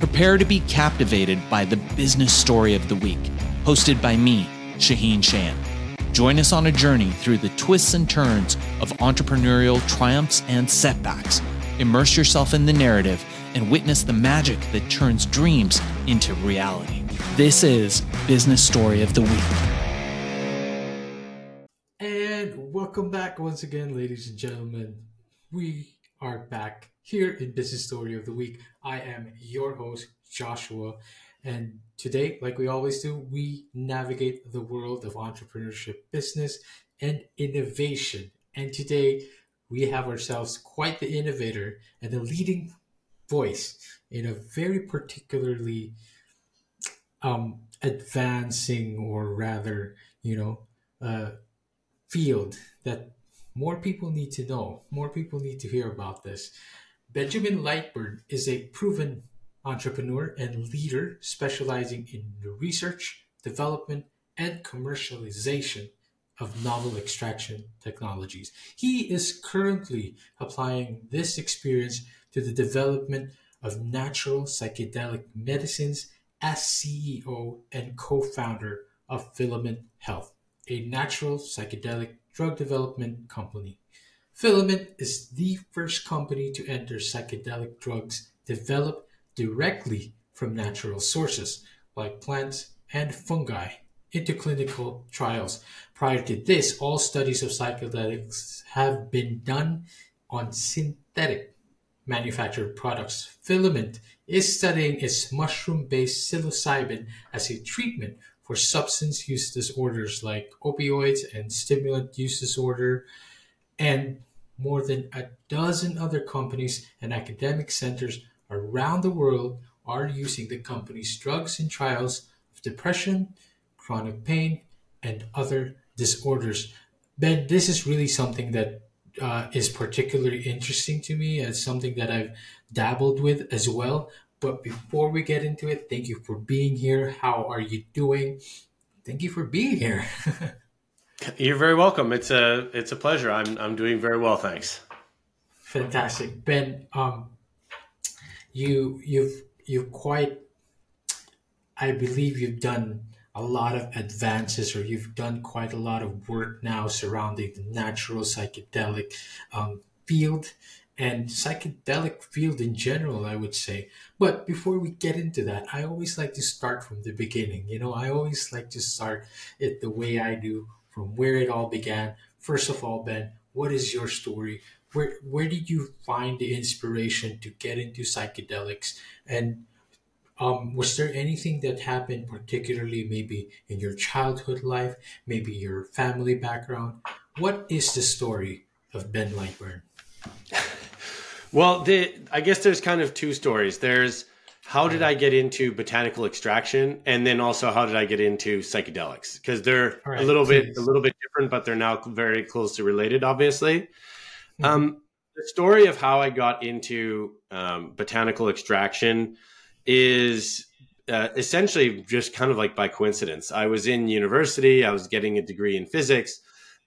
Prepare to be captivated by the business story of the week, hosted by me, Shaahin Cheyene. Join us on a journey through the twists and turns of entrepreneurial triumphs and setbacks. Immerse yourself in the narrative and witness the magic that turns dreams into reality. This is Business Story of the Week. And welcome back once again, ladies and gentlemen. We are back here in Business Story of the Week. I am your host, Joshua. And today, like we always do, we navigate the world of entrepreneurship, business, and innovation. And today, we have ourselves quite the innovator and the leading voice in a very particularly um, advancing, or rather, you know, uh, field that more people need to know, more people need to hear about this. Benjamin Lightburn is a proven entrepreneur and leader specializing in the research, development, and commercialization of novel extraction technologies. He is currently applying this experience to the development of natural psychedelic medicines as CEO and co founder of Filament Health, a natural psychedelic drug development company. Filament is the first company to enter psychedelic drugs developed directly from natural sources like plants and fungi into clinical trials. Prior to this, all studies of psychedelics have been done on synthetic manufactured products. Filament is studying its mushroom based psilocybin as a treatment for substance use disorders like opioids and stimulant use disorder and more than a dozen other companies and academic centers around the world are using the company's drugs in trials of depression, chronic pain, and other disorders. Ben, this is really something that uh, is particularly interesting to me as something that I've dabbled with as well. But before we get into it, thank you for being here. How are you doing? Thank you for being here. You're very welcome. It's a it's a pleasure. I'm I'm doing very well, thanks. Fantastic, Ben. Um, you you've you've quite, I believe you've done a lot of advances, or you've done quite a lot of work now surrounding the natural psychedelic um, field and psychedelic field in general, I would say. But before we get into that, I always like to start from the beginning. You know, I always like to start it the way I do from where it all began. First of all, Ben, what is your story? Where where did you find the inspiration to get into psychedelics? And um, was there anything that happened particularly maybe in your childhood life, maybe your family background? What is the story of Ben Lightburn? Well, the, I guess there's kind of two stories. There's how did I get into botanical extraction, and then also how did I get into psychedelics? Because they're right, a little please. bit a little bit different, but they're now very closely related. Obviously, mm-hmm. um, the story of how I got into um, botanical extraction is uh, essentially just kind of like by coincidence. I was in university, I was getting a degree in physics,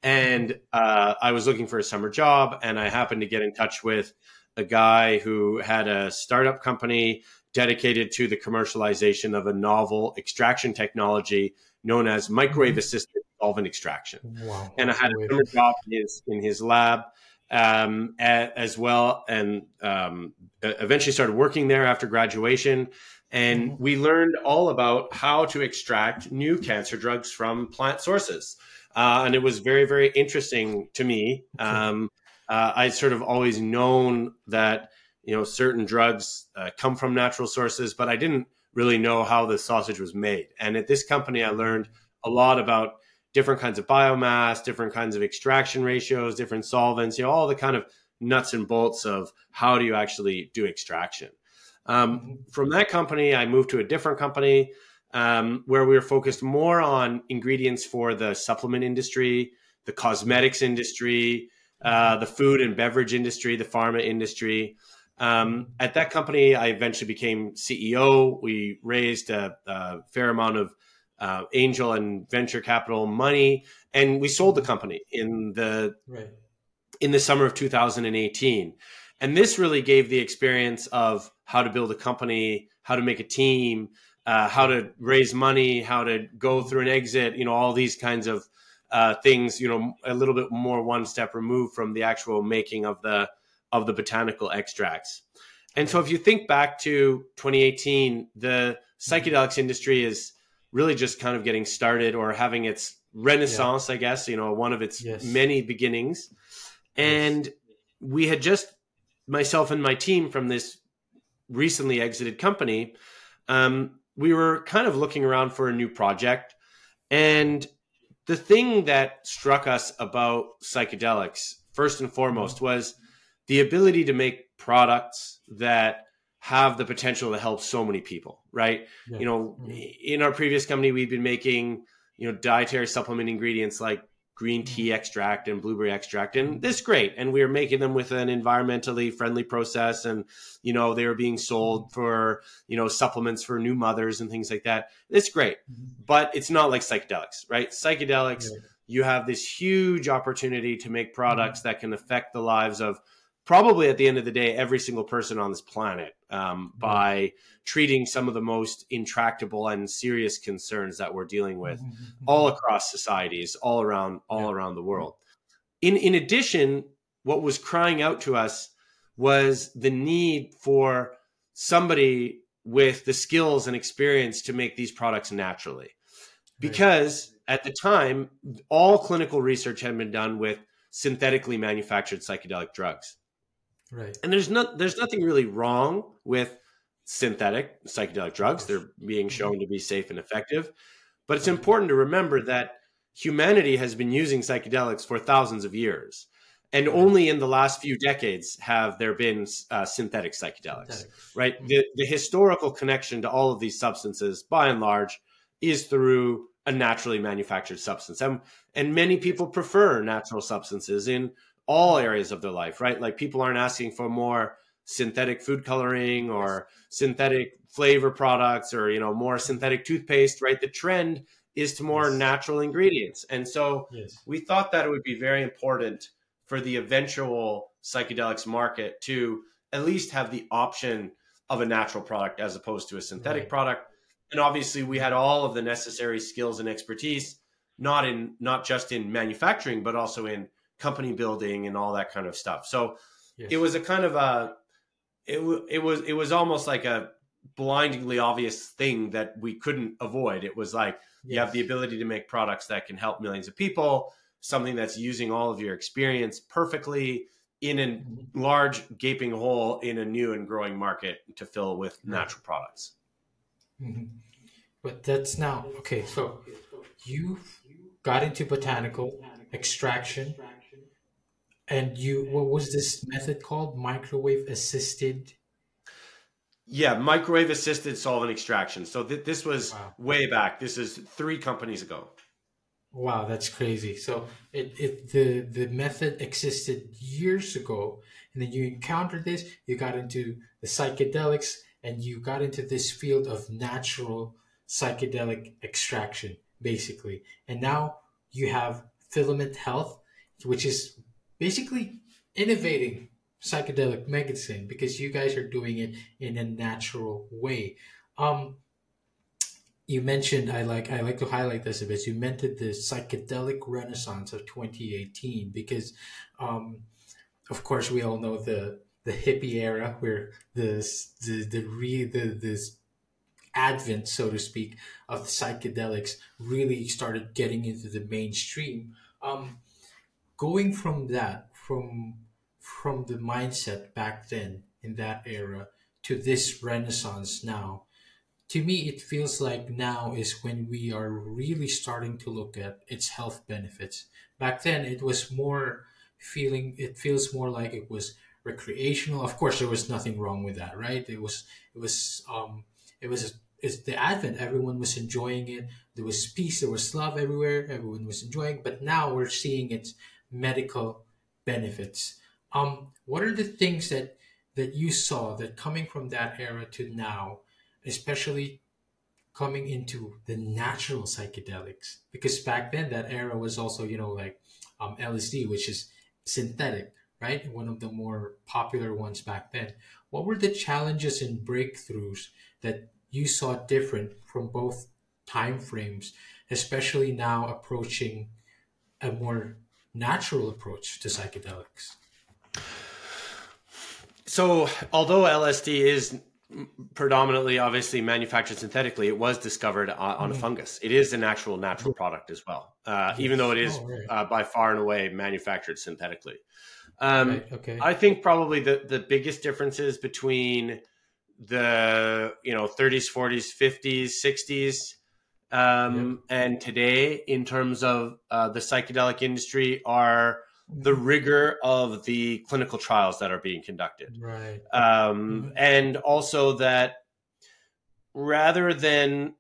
and uh, I was looking for a summer job, and I happened to get in touch with a guy who had a startup company dedicated to the commercialization of a novel extraction technology known as microwave mm-hmm. assisted solvent extraction. Wow. And I had a summer job in his, in his lab um, as well, and um, eventually started working there after graduation. And mm-hmm. we learned all about how to extract new cancer drugs from plant sources. Uh, and it was very, very interesting to me. Um, uh, I'd sort of always known that you know certain drugs uh, come from natural sources but i didn't really know how the sausage was made and at this company i learned a lot about different kinds of biomass different kinds of extraction ratios different solvents you know all the kind of nuts and bolts of how do you actually do extraction um, mm-hmm. from that company i moved to a different company um, where we were focused more on ingredients for the supplement industry the cosmetics industry uh, the food and beverage industry the pharma industry um, at that company, I eventually became CEO. We raised a, a fair amount of uh, angel and venture capital money, and we sold the company in the right. in the summer of 2018. And this really gave the experience of how to build a company, how to make a team, uh, how to raise money, how to go through an exit, you know, all these kinds of uh, things, you know, a little bit more one step removed from the actual making of the of the botanical extracts. And so if you think back to 2018, the psychedelics industry is really just kind of getting started or having its renaissance, yeah. I guess, you know, one of its yes. many beginnings. And yes. we had just myself and my team from this recently exited company, um, we were kind of looking around for a new project. And the thing that struck us about psychedelics, first and foremost, mm-hmm. was the ability to make products that have the potential to help so many people, right? Yeah. You know, mm-hmm. in our previous company, we've been making, you know, dietary supplement ingredients like green tea mm-hmm. extract and blueberry extract and this great and we were making them with an environmentally friendly process and you know they were being sold mm-hmm. for you know supplements for new mothers and things like that it's great mm-hmm. but it's not like psychedelics right psychedelics yeah. you have this huge opportunity to make products that can affect the lives of probably at the end of the day every single person on this planet um, by treating some of the most intractable and serious concerns that we're dealing with mm-hmm. mm-hmm. all across societies all around all yeah. around the world in in addition what was crying out to us was the need for somebody with the skills and experience to make these products naturally because right. at the time all clinical research had been done with synthetically manufactured psychedelic drugs Right. And there's not there's nothing really wrong with synthetic psychedelic drugs. They're being mm-hmm. shown to be safe and effective. But it's important to remember that humanity has been using psychedelics for thousands of years. And only in the last few decades have there been uh, synthetic psychedelics, right? Mm-hmm. The, the historical connection to all of these substances, by and large, is through a naturally manufactured substance. And, and many people prefer natural substances in all areas of their life, right? Like people aren't asking for more synthetic food coloring or synthetic flavor products or you know more synthetic toothpaste, right? The trend is to more yes. natural ingredients. And so yes. we thought that it would be very important for the eventual psychedelics market to at least have the option of a natural product as opposed to a synthetic right. product. And obviously we had all of the necessary skills and expertise not in not just in manufacturing but also in company building and all that kind of stuff. So yes. it was a kind of a it, it was it was almost like a blindingly obvious thing that we couldn't avoid. It was like yes. you have the ability to make products that can help millions of people, something that's using all of your experience perfectly in a mm-hmm. large gaping hole in a new and growing market to fill with natural products. Mm-hmm. But that's now okay. So you got into botanical extraction and you, what was this method called? Microwave assisted. Yeah, microwave assisted solvent extraction. So th- this was wow. way back. This is three companies ago. Wow, that's crazy. So it, it the the method existed years ago, and then you encountered this. You got into the psychedelics, and you got into this field of natural psychedelic extraction, basically. And now you have Filament Health, which is basically innovating psychedelic medicine because you guys are doing it in a natural way. Um, you mentioned I like I like to highlight this a bit. You mentioned the psychedelic renaissance of 2018 because, um, of course, we all know the the hippie era where the the the re the this advent, so to speak, of psychedelics really started getting into the mainstream. Um, going from that from from the mindset back then in that era to this renaissance now to me it feels like now is when we are really starting to look at its health benefits. Back then it was more feeling it feels more like it was recreational. Of course there was nothing wrong with that right? It was it was um it was it's the advent. Everyone was enjoying it. There was peace. There was love everywhere. Everyone was enjoying it. but now we're seeing its medical benefits. Um, what are the things that that you saw that coming from that era to now, especially coming into the natural psychedelics? Because back then that era was also you know like um, LSD, which is synthetic, right? One of the more popular ones back then. What were the challenges and breakthroughs that you saw different from both time frames, especially now approaching a more natural approach to psychedelics? So, although LSD is predominantly obviously manufactured synthetically it was discovered on, on mm. a fungus it is an actual natural product as well uh, yes. even though it is oh, right. uh, by far and away manufactured synthetically um, right. okay. i think probably the, the biggest differences between the you know 30s 40s 50s 60s um, yep. and today in terms of uh, the psychedelic industry are the rigor of the clinical trials that are being conducted. Right. Um, mm-hmm. And also that rather than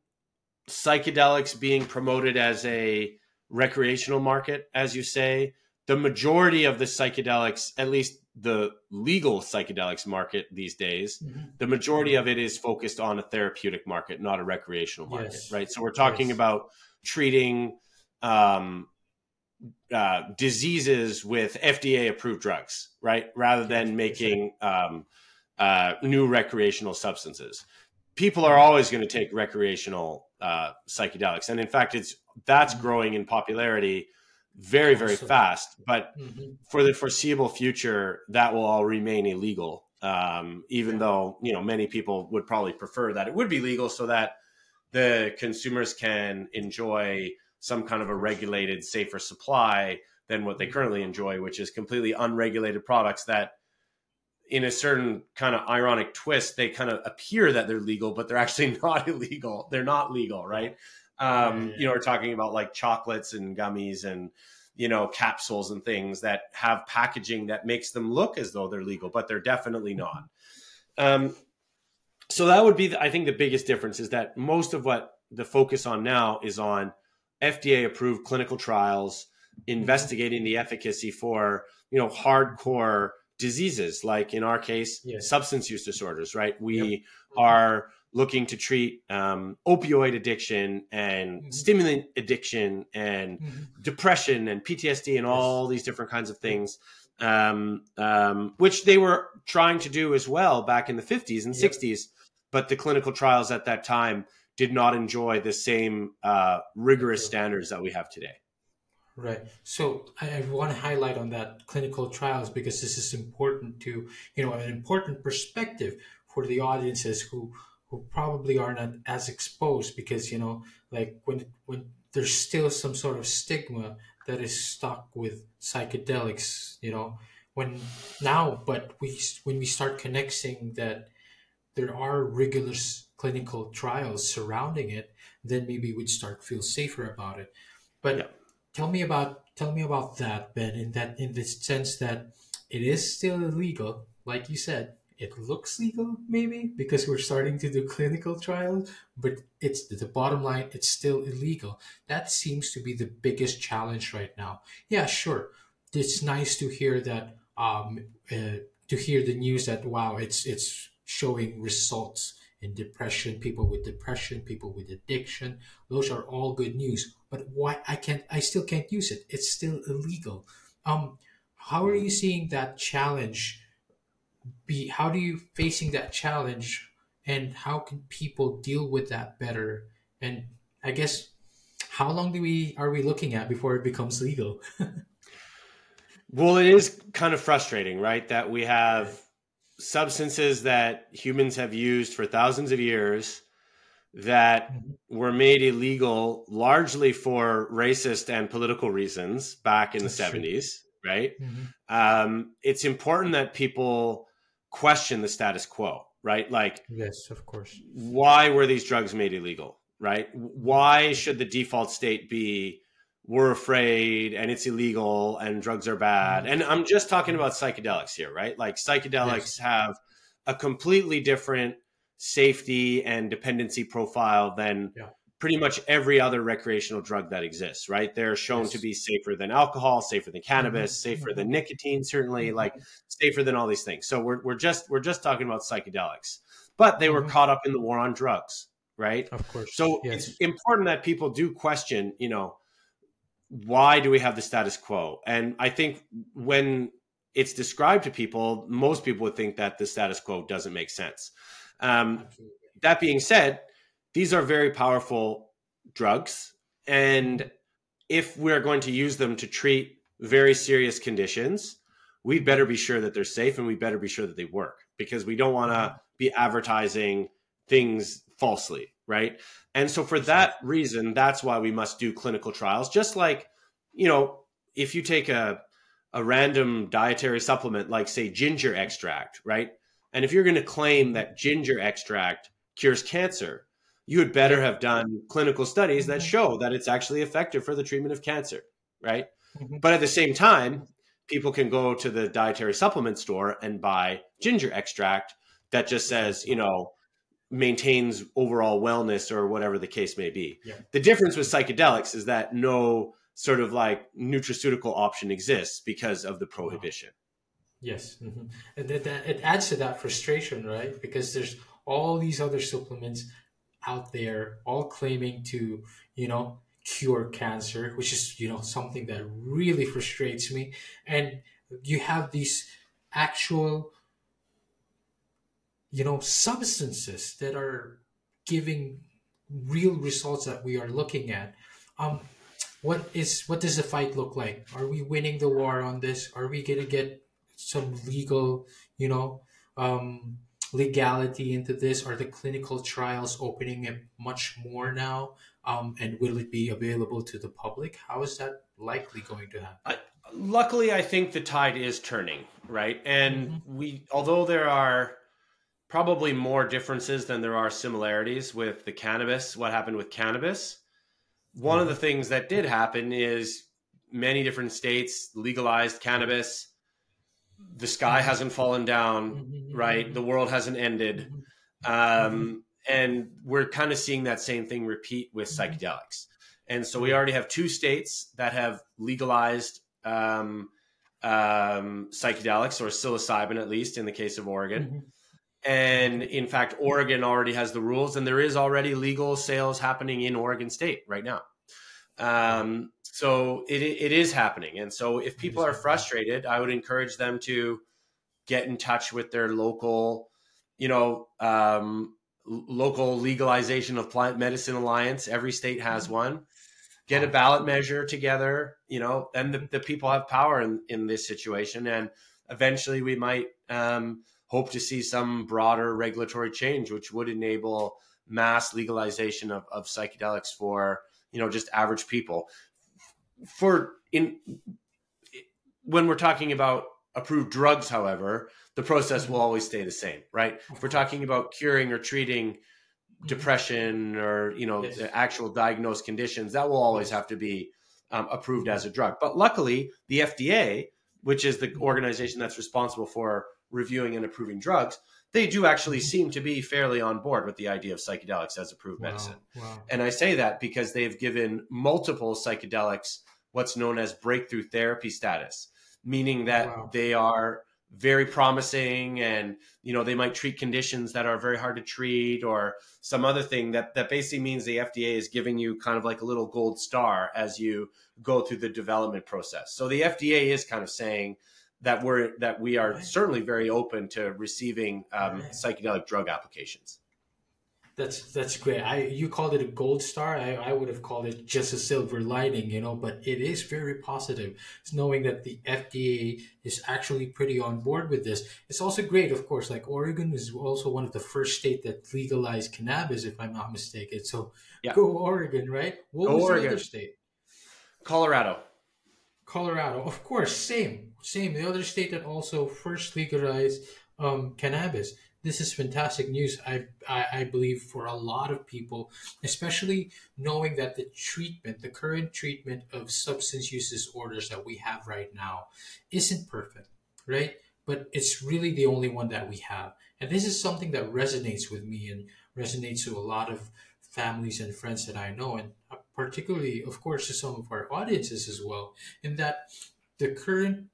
psychedelics being promoted as a recreational market, as you say, the majority of the psychedelics, at least the legal psychedelics market these days, mm-hmm. the majority of it is focused on a therapeutic market, not a recreational market, yes. right? So we're talking yes. about treating um, uh, diseases with FDA approved drugs, right? Rather than making um, uh, new recreational substances. People are always going to take recreational uh, psychedelics, and in fact, it's that's mm-hmm. growing in popularity very, very fast. But mm-hmm. for the foreseeable future, that will all remain illegal. Um, even though you know many people would probably prefer that it would be legal, so that the consumers can enjoy some kind of a regulated, safer supply than what they currently enjoy, which is completely unregulated products that, in a certain kind of ironic twist, they kind of appear that they're legal, but they're actually not illegal. They're not legal, right? Um, yeah. You know, we're talking about like chocolates and gummies and you know capsules and things that have packaging that makes them look as though they're legal, but they're definitely not. Um, so that would be, the, I think, the biggest difference is that most of what the focus on now is on FDA approved clinical trials investigating the efficacy for you know hardcore diseases like in our case yes. substance use disorders right we yep. are looking to treat um, opioid addiction and mm-hmm. stimulant addiction and mm-hmm. depression and ptsd and yes. all these different kinds of things um, um, which they were trying to do as well back in the 50s and yep. 60s but the clinical trials at that time did not enjoy the same uh, rigorous standards that we have today. Right. So I, I, want to highlight on that clinical trials because this is important to, you know, an important perspective for the audiences who who probably are not as exposed because, you know, like when when there's still some sort of stigma that is stuck with psychedelics, you know, when now but we when we start connecting that there are rigorous clinical trials surrounding it, then maybe we'd start feel safer about it. But yeah. tell me about tell me about that, Ben. In that in the sense that it is still illegal, like you said. It looks legal, maybe because we're starting to do clinical trials, but it's the bottom line. It's still illegal. That seems to be the biggest challenge right now. Yeah, sure. It's nice to hear that. Um, uh, to hear the news that wow, it's it's showing results in depression, people with depression, people with addiction. Those are all good news. But why I can't I still can't use it. It's still illegal. Um how are you seeing that challenge be how do you facing that challenge and how can people deal with that better? And I guess how long do we are we looking at before it becomes legal? well, it is kind of frustrating, right? That we have substances that humans have used for thousands of years that mm-hmm. were made illegal largely for racist and political reasons back in That's the 70s, true. right? Mm-hmm. Um, it's important that people question the status quo, right? Like, yes, of course. Why were these drugs made illegal, right? Why should the default state be we're afraid and it's illegal and drugs are bad. Mm. And I'm just talking about psychedelics here, right? Like psychedelics yes. have a completely different safety and dependency profile than yeah. Pretty much every other recreational drug that exists, right? They're shown yes. to be safer than alcohol, safer than cannabis, mm-hmm. safer mm-hmm. than nicotine, certainly, mm-hmm. like safer than all these things. So we're, we're just we're just talking about psychedelics. But they were mm-hmm. caught up in the war on drugs, right? Of course. So yes. it's important that people do question, you know, why do we have the status quo? And I think when it's described to people, most people would think that the status quo doesn't make sense. Um, that being said, these are very powerful drugs. And if we're going to use them to treat very serious conditions, we better be sure that they're safe and we better be sure that they work because we don't want to mm-hmm. be advertising things falsely, right? And so for that reason, that's why we must do clinical trials. Just like, you know, if you take a a random dietary supplement like say ginger extract, right? And if you're going to claim mm-hmm. that ginger extract cures cancer, you had better have done clinical studies that mm-hmm. show that it's actually effective for the treatment of cancer, right? Mm-hmm. But at the same time, people can go to the dietary supplement store and buy ginger extract that just says, you know, maintains overall wellness or whatever the case may be. Yeah. The difference with psychedelics is that no sort of like nutraceutical option exists because of the prohibition. Yes, mm-hmm. and that, that, it adds to that frustration, right? Because there's all these other supplements out there, all claiming to, you know, cure cancer, which is, you know, something that really frustrates me. And you have these actual, you know, substances that are giving real results that we are looking at. Um, what is what does the fight look like? Are we winning the war on this? Are we gonna get some legal, you know, um, legality into this? Are the clinical trials opening it much more now? Um, and will it be available to the public? How is that likely going to happen? I, luckily, I think the tide is turning, right? And mm-hmm. we, although there are probably more differences than there are similarities with the cannabis, what happened with cannabis. One of the things that did happen is many different states legalized cannabis the sky hasn't fallen down, mm-hmm. right? The world hasn't ended. Mm-hmm. Um, and we're kind of seeing that same thing repeat with mm-hmm. psychedelics. And so we already have two states that have legalized um, um, psychedelics or psilocybin, at least in the case of Oregon. Mm-hmm. And in fact, Oregon already has the rules, and there is already legal sales happening in Oregon State right now. Um, so it, it is happening. And so if people are frustrated, I would encourage them to get in touch with their local, you know, um, local legalization of plant medicine alliance. Every state has mm-hmm. one. Get a ballot measure together, you know, and the, the people have power in, in this situation. And eventually we might um, hope to see some broader regulatory change, which would enable mass legalization of, of psychedelics for you know just average people for in when we're talking about approved drugs however the process will always stay the same right if we're talking about curing or treating mm-hmm. depression or you know yes. actual diagnosed conditions that will always have to be um, approved as a drug but luckily the fda which is the mm-hmm. organization that's responsible for reviewing and approving drugs they do actually seem to be fairly on board with the idea of psychedelics as approved wow, medicine. Wow. And I say that because they've given multiple psychedelics what's known as breakthrough therapy status, meaning that wow. they are very promising and you know they might treat conditions that are very hard to treat or some other thing that that basically means the FDA is giving you kind of like a little gold star as you go through the development process. So the FDA is kind of saying that we're that we are certainly very open to receiving um, psychedelic drug applications. That's that's great. I you called it a gold star. I, I would have called it just a silver lining, you know. But it is very positive. It's knowing that the FDA is actually pretty on board with this. It's also great, of course. Like Oregon is also one of the first state that legalized cannabis, if I'm not mistaken. So yeah. go Oregon, right? What go was Oregon. the other state? Colorado. Colorado, of course, same, same. The other state that also first legalized um, cannabis. This is fantastic news. I, I, I believe for a lot of people, especially knowing that the treatment, the current treatment of substance use disorders that we have right now, isn't perfect, right? But it's really the only one that we have, and this is something that resonates with me and resonates to a lot of families and friends that I know, and uh, particularly, of course, to some of our audiences as well, in that the current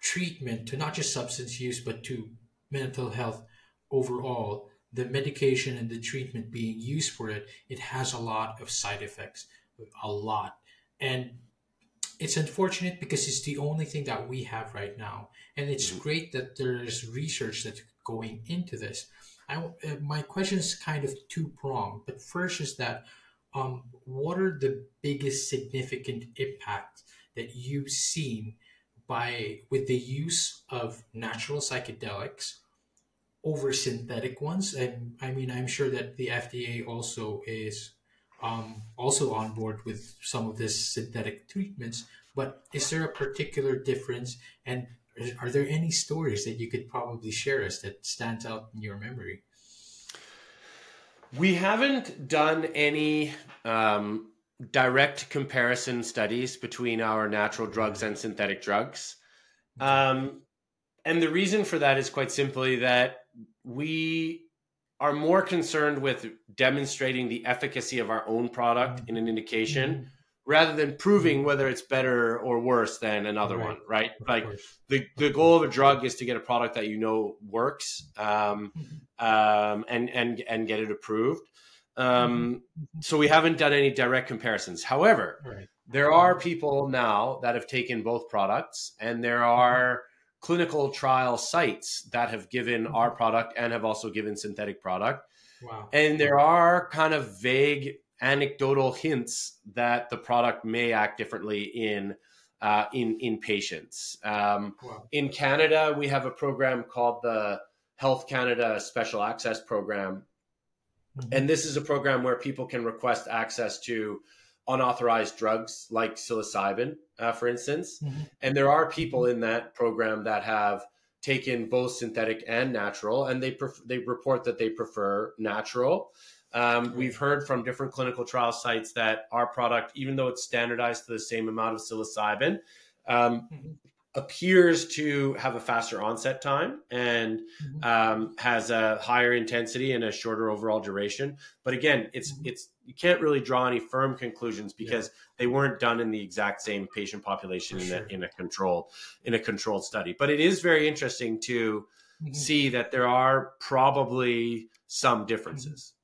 treatment to not just substance use, but to mental health overall, the medication and the treatment being used for it, it has a lot of side effects, a lot. And it's unfortunate because it's the only thing that we have right now, and it's mm-hmm. great that there's research that's going into this. I, uh, my question is kind of two pronged, but first is that um, what are the biggest significant impacts that you've seen by with the use of natural psychedelics over synthetic ones? And I mean, I'm sure that the FDA also is um, also on board with some of this synthetic treatments. But is there a particular difference? And are there any stories that you could probably share us that stands out in your memory? We haven't done any um, direct comparison studies between our natural drugs and synthetic drugs. Um, and the reason for that is quite simply that we are more concerned with demonstrating the efficacy of our own product in an indication mm-hmm. rather than proving whether it's better or worse than another right. one, right? Like the, the goal of a drug is to get a product that you know works um, mm-hmm. um, and, and, and get it approved. Um, mm-hmm. so we haven't done any direct comparisons. However, right. there are people now that have taken both products and there are clinical trial sites that have given mm-hmm. our product and have also given synthetic product. Wow. And there are kind of vague anecdotal hints that the product may act differently in uh, in in patients. Um, wow. In Canada, we have a program called the Health Canada Special Access Program, mm-hmm. and this is a program where people can request access to unauthorized drugs like psilocybin, uh, for instance. Mm-hmm. And there are people in that program that have taken both synthetic and natural, and they pref- they report that they prefer natural. Um, we've heard from different clinical trial sites that our product, even though it's standardized to the same amount of psilocybin, um, mm-hmm appears to have a faster onset time and mm-hmm. um, has a higher intensity and a shorter overall duration. But again, it's mm-hmm. it's you can't really draw any firm conclusions because yeah. they weren't done in the exact same patient population in, a, in a controlled in a controlled study. But it is very interesting to mm-hmm. see that there are probably some differences.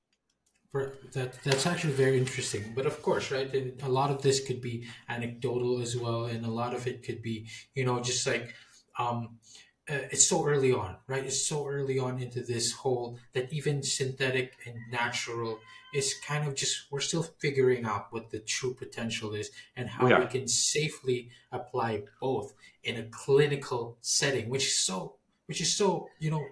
That that's actually very interesting. But of course, right? And a lot of this could be anecdotal as well, and a lot of it could be, you know, just like um, uh, it's so early on, right? It's so early on into this whole that even synthetic and natural is kind of just we're still figuring out what the true potential is and how yeah. we can safely apply both in a clinical setting, which is so which is so you know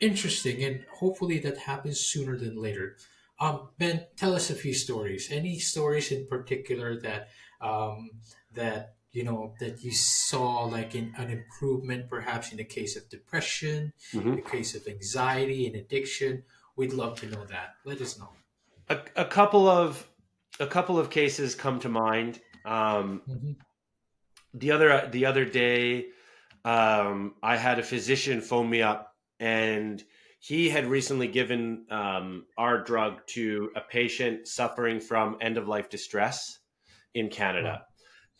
interesting, and hopefully that happens sooner than later. Um, ben, tell us a few stories. Any stories in particular that um, that you know that you saw like in an improvement, perhaps in the case of depression, mm-hmm. in the case of anxiety and addiction? We'd love to know that. Let us know. A, a couple of a couple of cases come to mind. Um, mm-hmm. The other the other day, um, I had a physician phone me up and he had recently given um, our drug to a patient suffering from end of life distress in Canada.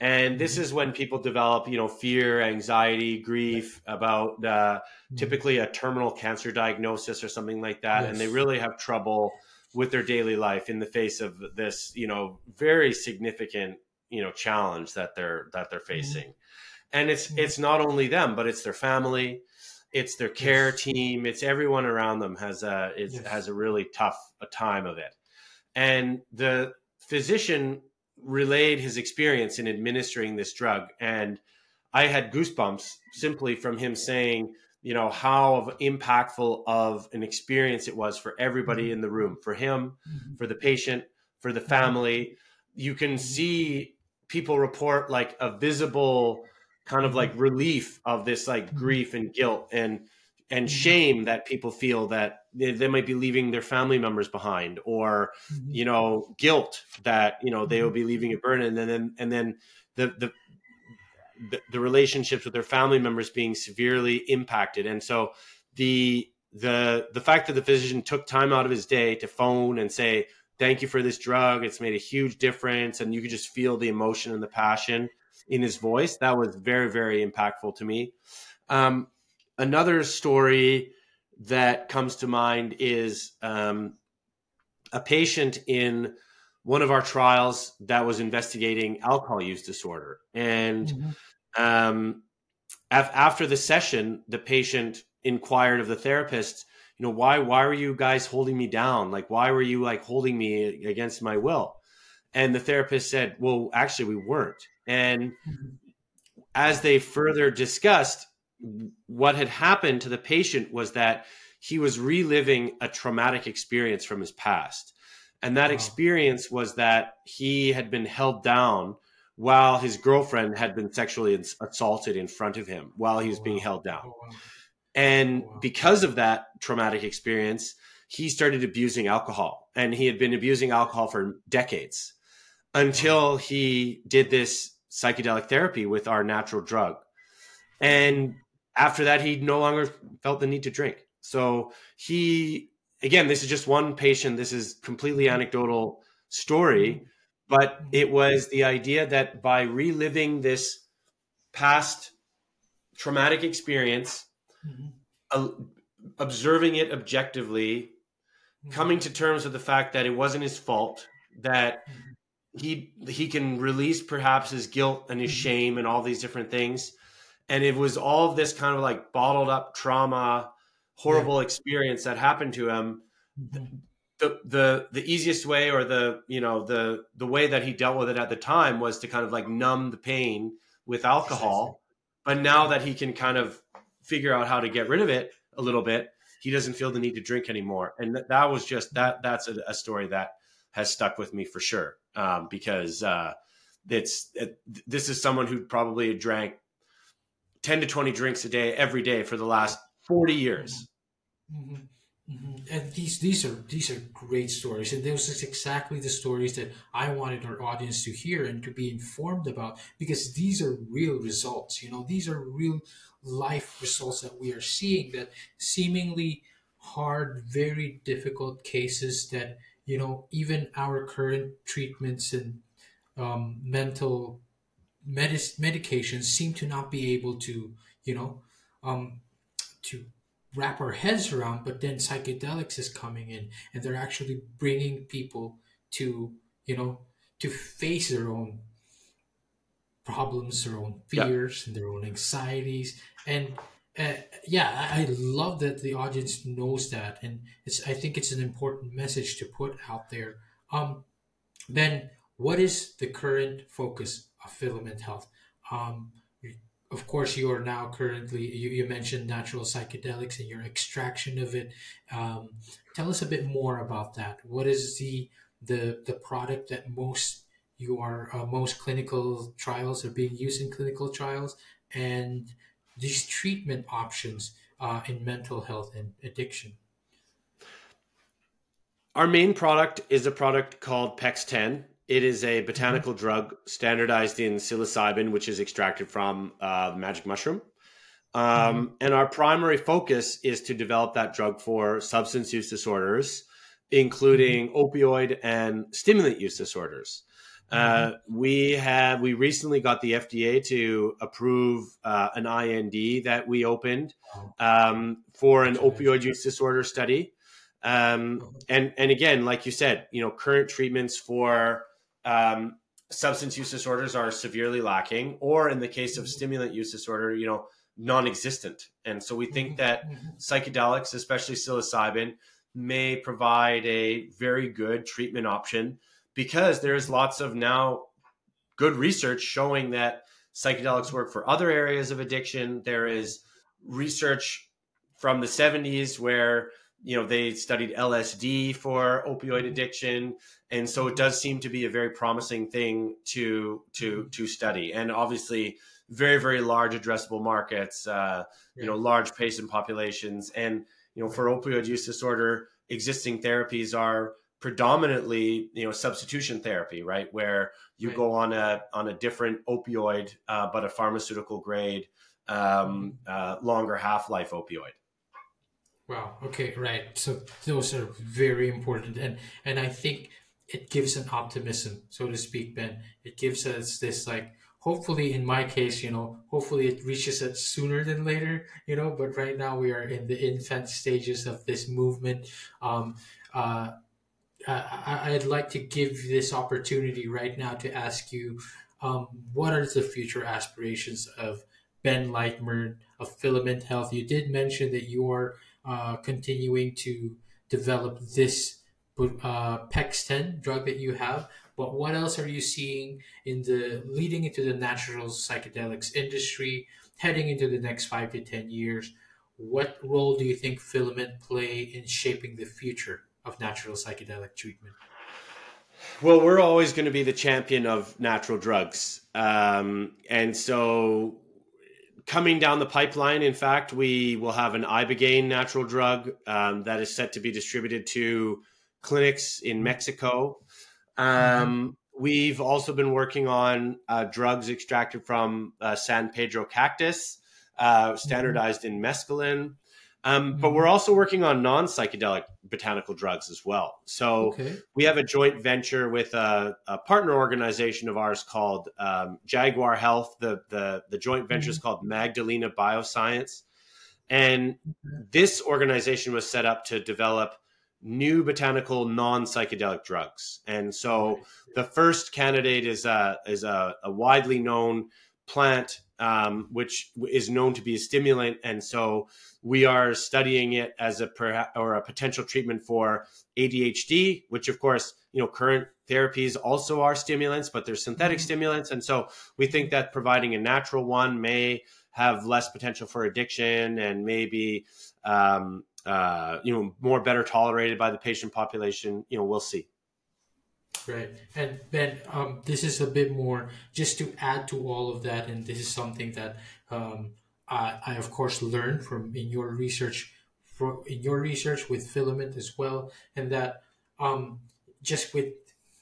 And this mm-hmm. is when people develop, you know, fear, anxiety, grief about uh, mm-hmm. typically a terminal cancer diagnosis or something like that, yes. and they really have trouble with their daily life in the face of this, you know, very significant, you know, challenge that they're that they're mm-hmm. facing. Mm-hmm. And it's it's not only them, but it's their family, it's their care team, it's everyone around them has a yes. has a really tough a time of it. And the physician relayed his experience in administering this drug and I had goosebumps simply from him saying, you know, how impactful of an experience it was for everybody mm-hmm. in the room, for him, mm-hmm. for the patient, for the mm-hmm. family. You can see people report like a visible kind of like relief of this like mm-hmm. grief and guilt and and mm-hmm. shame that people feel that they, they, might be leaving their family members behind or mm-hmm. you know guilt that you know they will be leaving a burden and then and then the the the, the relationships with their family members being severely impacted and so the the the fact that the physician took time out of his day to phone and say thank you for this drug it's made a huge difference and you could just feel the emotion and the passion in his voice. That was very, very impactful to me. Um, another story that comes to mind is um, a patient in one of our trials that was investigating alcohol use disorder. And mm-hmm. um, af- after the session, the patient inquired of the therapist, you know, why why were you guys holding me down? Like, why were you like holding me against my will? And the therapist said, well, actually, we weren't. And mm-hmm. as they further discussed, what had happened to the patient was that he was reliving a traumatic experience from his past. And that wow. experience was that he had been held down while his girlfriend had been sexually assaulted in front of him while he was oh, being held down. Oh, wow. And oh, wow. because of that traumatic experience, he started abusing alcohol. And he had been abusing alcohol for decades until he did this psychedelic therapy with our natural drug. And after that, he no longer felt the need to drink. So he, again, this is just one patient. This is completely anecdotal story, but it was the idea that by reliving this past traumatic experience, mm-hmm. uh, observing it objectively, mm-hmm. coming to terms with the fact that it wasn't his fault, that mm-hmm. He he can release perhaps his guilt and his mm-hmm. shame and all these different things, and it was all of this kind of like bottled up trauma horrible yeah. experience that happened to him mm-hmm. the the the easiest way or the you know the the way that he dealt with it at the time was to kind of like numb the pain with alcohol but now that he can kind of figure out how to get rid of it a little bit he doesn't feel the need to drink anymore and that, that was just that that's a, a, story that has stuck with me for sure um, because uh, it's it, this is someone who probably drank 10 to 20 drinks a day every day for the last 40 years Mm-hmm. Mm-hmm. And these these are these are great stories, and those are exactly the stories that I wanted our audience to hear and to be informed about because these are real results. You know, these are real life results that we are seeing. That seemingly hard, very difficult cases that you know even our current treatments and um, mental medis- medications seem to not be able to you know um, to wrap our heads around but then psychedelics is coming in and they're actually bringing people to you know to face their own problems their own fears and their own anxieties. And uh, yeah i love that the audience knows that and it's i think it's an important message to put out there um then what is the current focus of filament health um of course, you are now currently, you, you mentioned natural psychedelics and your extraction of it. Um, tell us a bit more about that. What is the, the, the product that most you are, uh, most clinical trials are being used in clinical trials and these treatment options uh, in mental health and addiction? Our main product is a product called PEX 10 it is a botanical mm-hmm. drug standardized in psilocybin, which is extracted from uh, the magic mushroom. Um, mm-hmm. And our primary focus is to develop that drug for substance use disorders, including mm-hmm. opioid and stimulant use disorders. Uh, mm-hmm. we have we recently got the FDA to approve uh, an IND that we opened um, for an opioid use disorder study. Um, oh. and and again, like you said, you know, current treatments for um, substance use disorders are severely lacking, or in the case of stimulant use disorder, you know, non-existent. And so we think mm-hmm. that mm-hmm. psychedelics, especially psilocybin, may provide a very good treatment option because there's lots of now good research showing that psychedelics work for other areas of addiction. There is research from the 70s where you know they studied LSD for opioid addiction. And so it does seem to be a very promising thing to to to study. And obviously very very large addressable markets uh, you know large patient populations. And you know for opioid use disorder existing therapies are predominantly you know substitution therapy right where you right. go on a on a different opioid uh, but a pharmaceutical grade um, uh, longer half-life opioid Wow. Okay. Right. So those are very important, and and I think it gives an optimism, so to speak, Ben. It gives us this like hopefully in my case, you know, hopefully it reaches us sooner than later, you know, but right now we are in the infant stages of this movement. Um, uh, uh, I'd like to give this opportunity right now to ask you um, what are the future aspirations of Ben Lightburn of Filament Health? You did mention that you are uh, continuing to develop this uh, Pexten drug that you have, but what else are you seeing in the leading into the natural psychedelics industry, heading into the next five to ten years? What role do you think filament play in shaping the future of natural psychedelic treatment? Well, we're always going to be the champion of natural drugs. Um, and so, coming down the pipeline, in fact, we will have an Ibogaine natural drug um, that is set to be distributed to clinics in Mexico. Um. We've also been working on uh, drugs extracted from uh, San Pedro cactus, uh, standardized in mescaline. Um, but we're mm-hmm. also working on non psychedelic botanical drugs as well. So okay. we have a joint venture with a, a, partner organization of ours called um, Jaguar Health. The, the, the joint venture mm-hmm. is called Magdalena Bioscience. And this organization was set up to develop new botanical non psychedelic drugs. And so the first candidate is a, is a, a widely known plant um, which is known to be a stimulant. And so we are studying it as a or a potential treatment for ADHD, which of course, you know, current therapies also are stimulants, but they're synthetic mm-hmm. stimulants. And so we think that providing a natural one may have less potential for addiction and maybe, um, uh, you know, more better tolerated by the patient population. You know, we'll see. Right. And Ben, um, this is a bit more just to add to all of that. And this is something that um, I, I, of course, learned from in your research, for, in your research with filament as well. And that um, just with,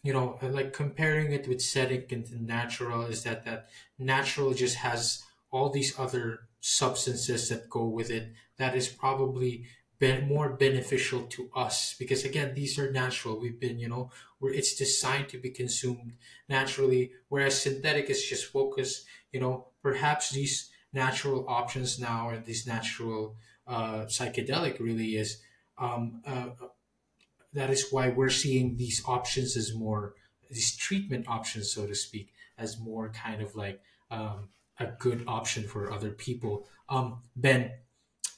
you know, like comparing it with synthetic and natural is that that natural just has all these other substances that go with it that is probably more beneficial to us. Because again these are natural. We've been you know where it's designed to be consumed naturally whereas synthetic is just focused you know perhaps these natural options now and this natural uh, psychedelic really is um, uh, that is why we're seeing these options as more these treatment options so to speak as more kind of like um, a good option for other people. Um, ben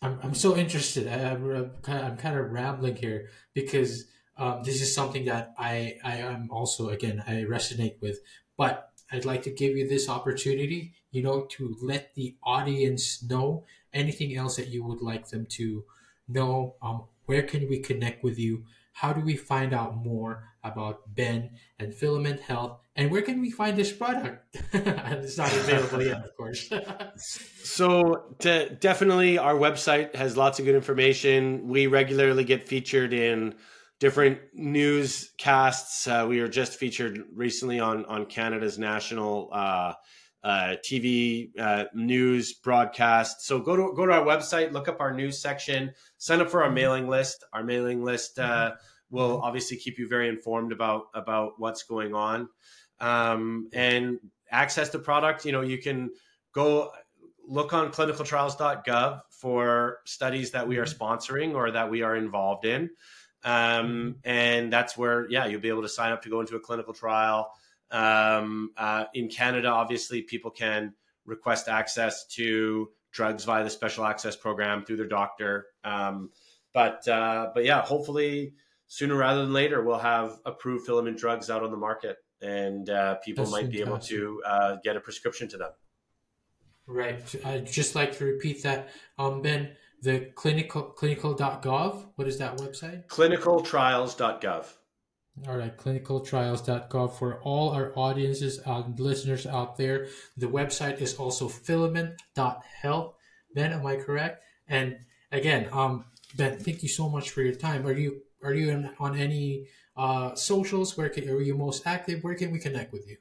I'm, I'm so interested. I, am kind of, I'm kind of rambling here because um, this is something that I, I am also, again, I resonate with. But I'd like to give you this opportunity, you know, to let the audience know anything else that you would like them to know. Um, where can we connect with you? How do we find out more about Ben and Filament Health? And where can we find this product? it's not available yet, of course. so, to, definitely, our website has lots of good information. We regularly get featured in different newscasts. Uh, we were just featured recently on on Canada's national uh, uh, TV uh, news broadcast. So go to go to our website, look up our news section, sign up for our mm-hmm. mailing list. Our mailing list uh, mm-hmm. will obviously keep you very informed about about what's going on, um, and access the product. You know, you can go look on clinicaltrials.gov for studies that we are mm-hmm. sponsoring or that we are involved in. Um, and that's where, yeah, you'll be able to sign up to go into a clinical trial. Um, uh, in Canada, obviously, people can request access to drugs via the special access program through their doctor. Um, but uh, but yeah, hopefully sooner rather than later, we'll have approved filament drugs out on the market, and uh, people That's might fantastic. be able to uh, get a prescription to them. Right. I'd just like to repeat that, um, Ben. The clinical clinical.gov. What is that website? Clinicaltrials.gov. All right, clinicaltrials.gov for all our audiences and listeners out there. The website is also filament.health. Ben, am I correct? And again, um, Ben, thank you so much for your time. Are you are you in, on any uh, socials? Where can, are you most active? Where can we connect with you?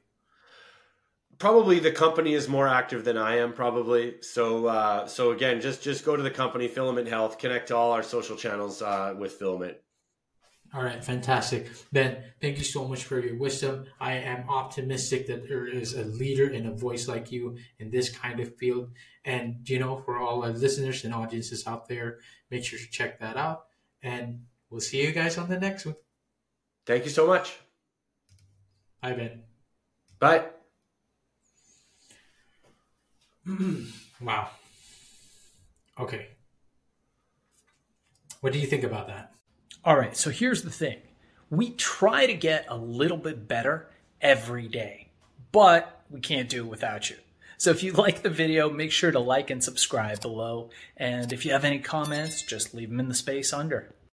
Probably the company is more active than I am. Probably so. Uh, so again, just just go to the company Filament Health. Connect to all our social channels uh, with Filament. All right, fantastic. Ben, thank you so much for your wisdom. I am optimistic that there is a leader and a voice like you in this kind of field. And, you know, for all our listeners and audiences out there, make sure to check that out. And we'll see you guys on the next one. Thank you so much. Bye, Ben. Bye. wow. Okay. What do you think about that? All right, so here's the thing we try to get a little bit better every day, but we can't do it without you. So if you like the video, make sure to like and subscribe below. And if you have any comments, just leave them in the space under.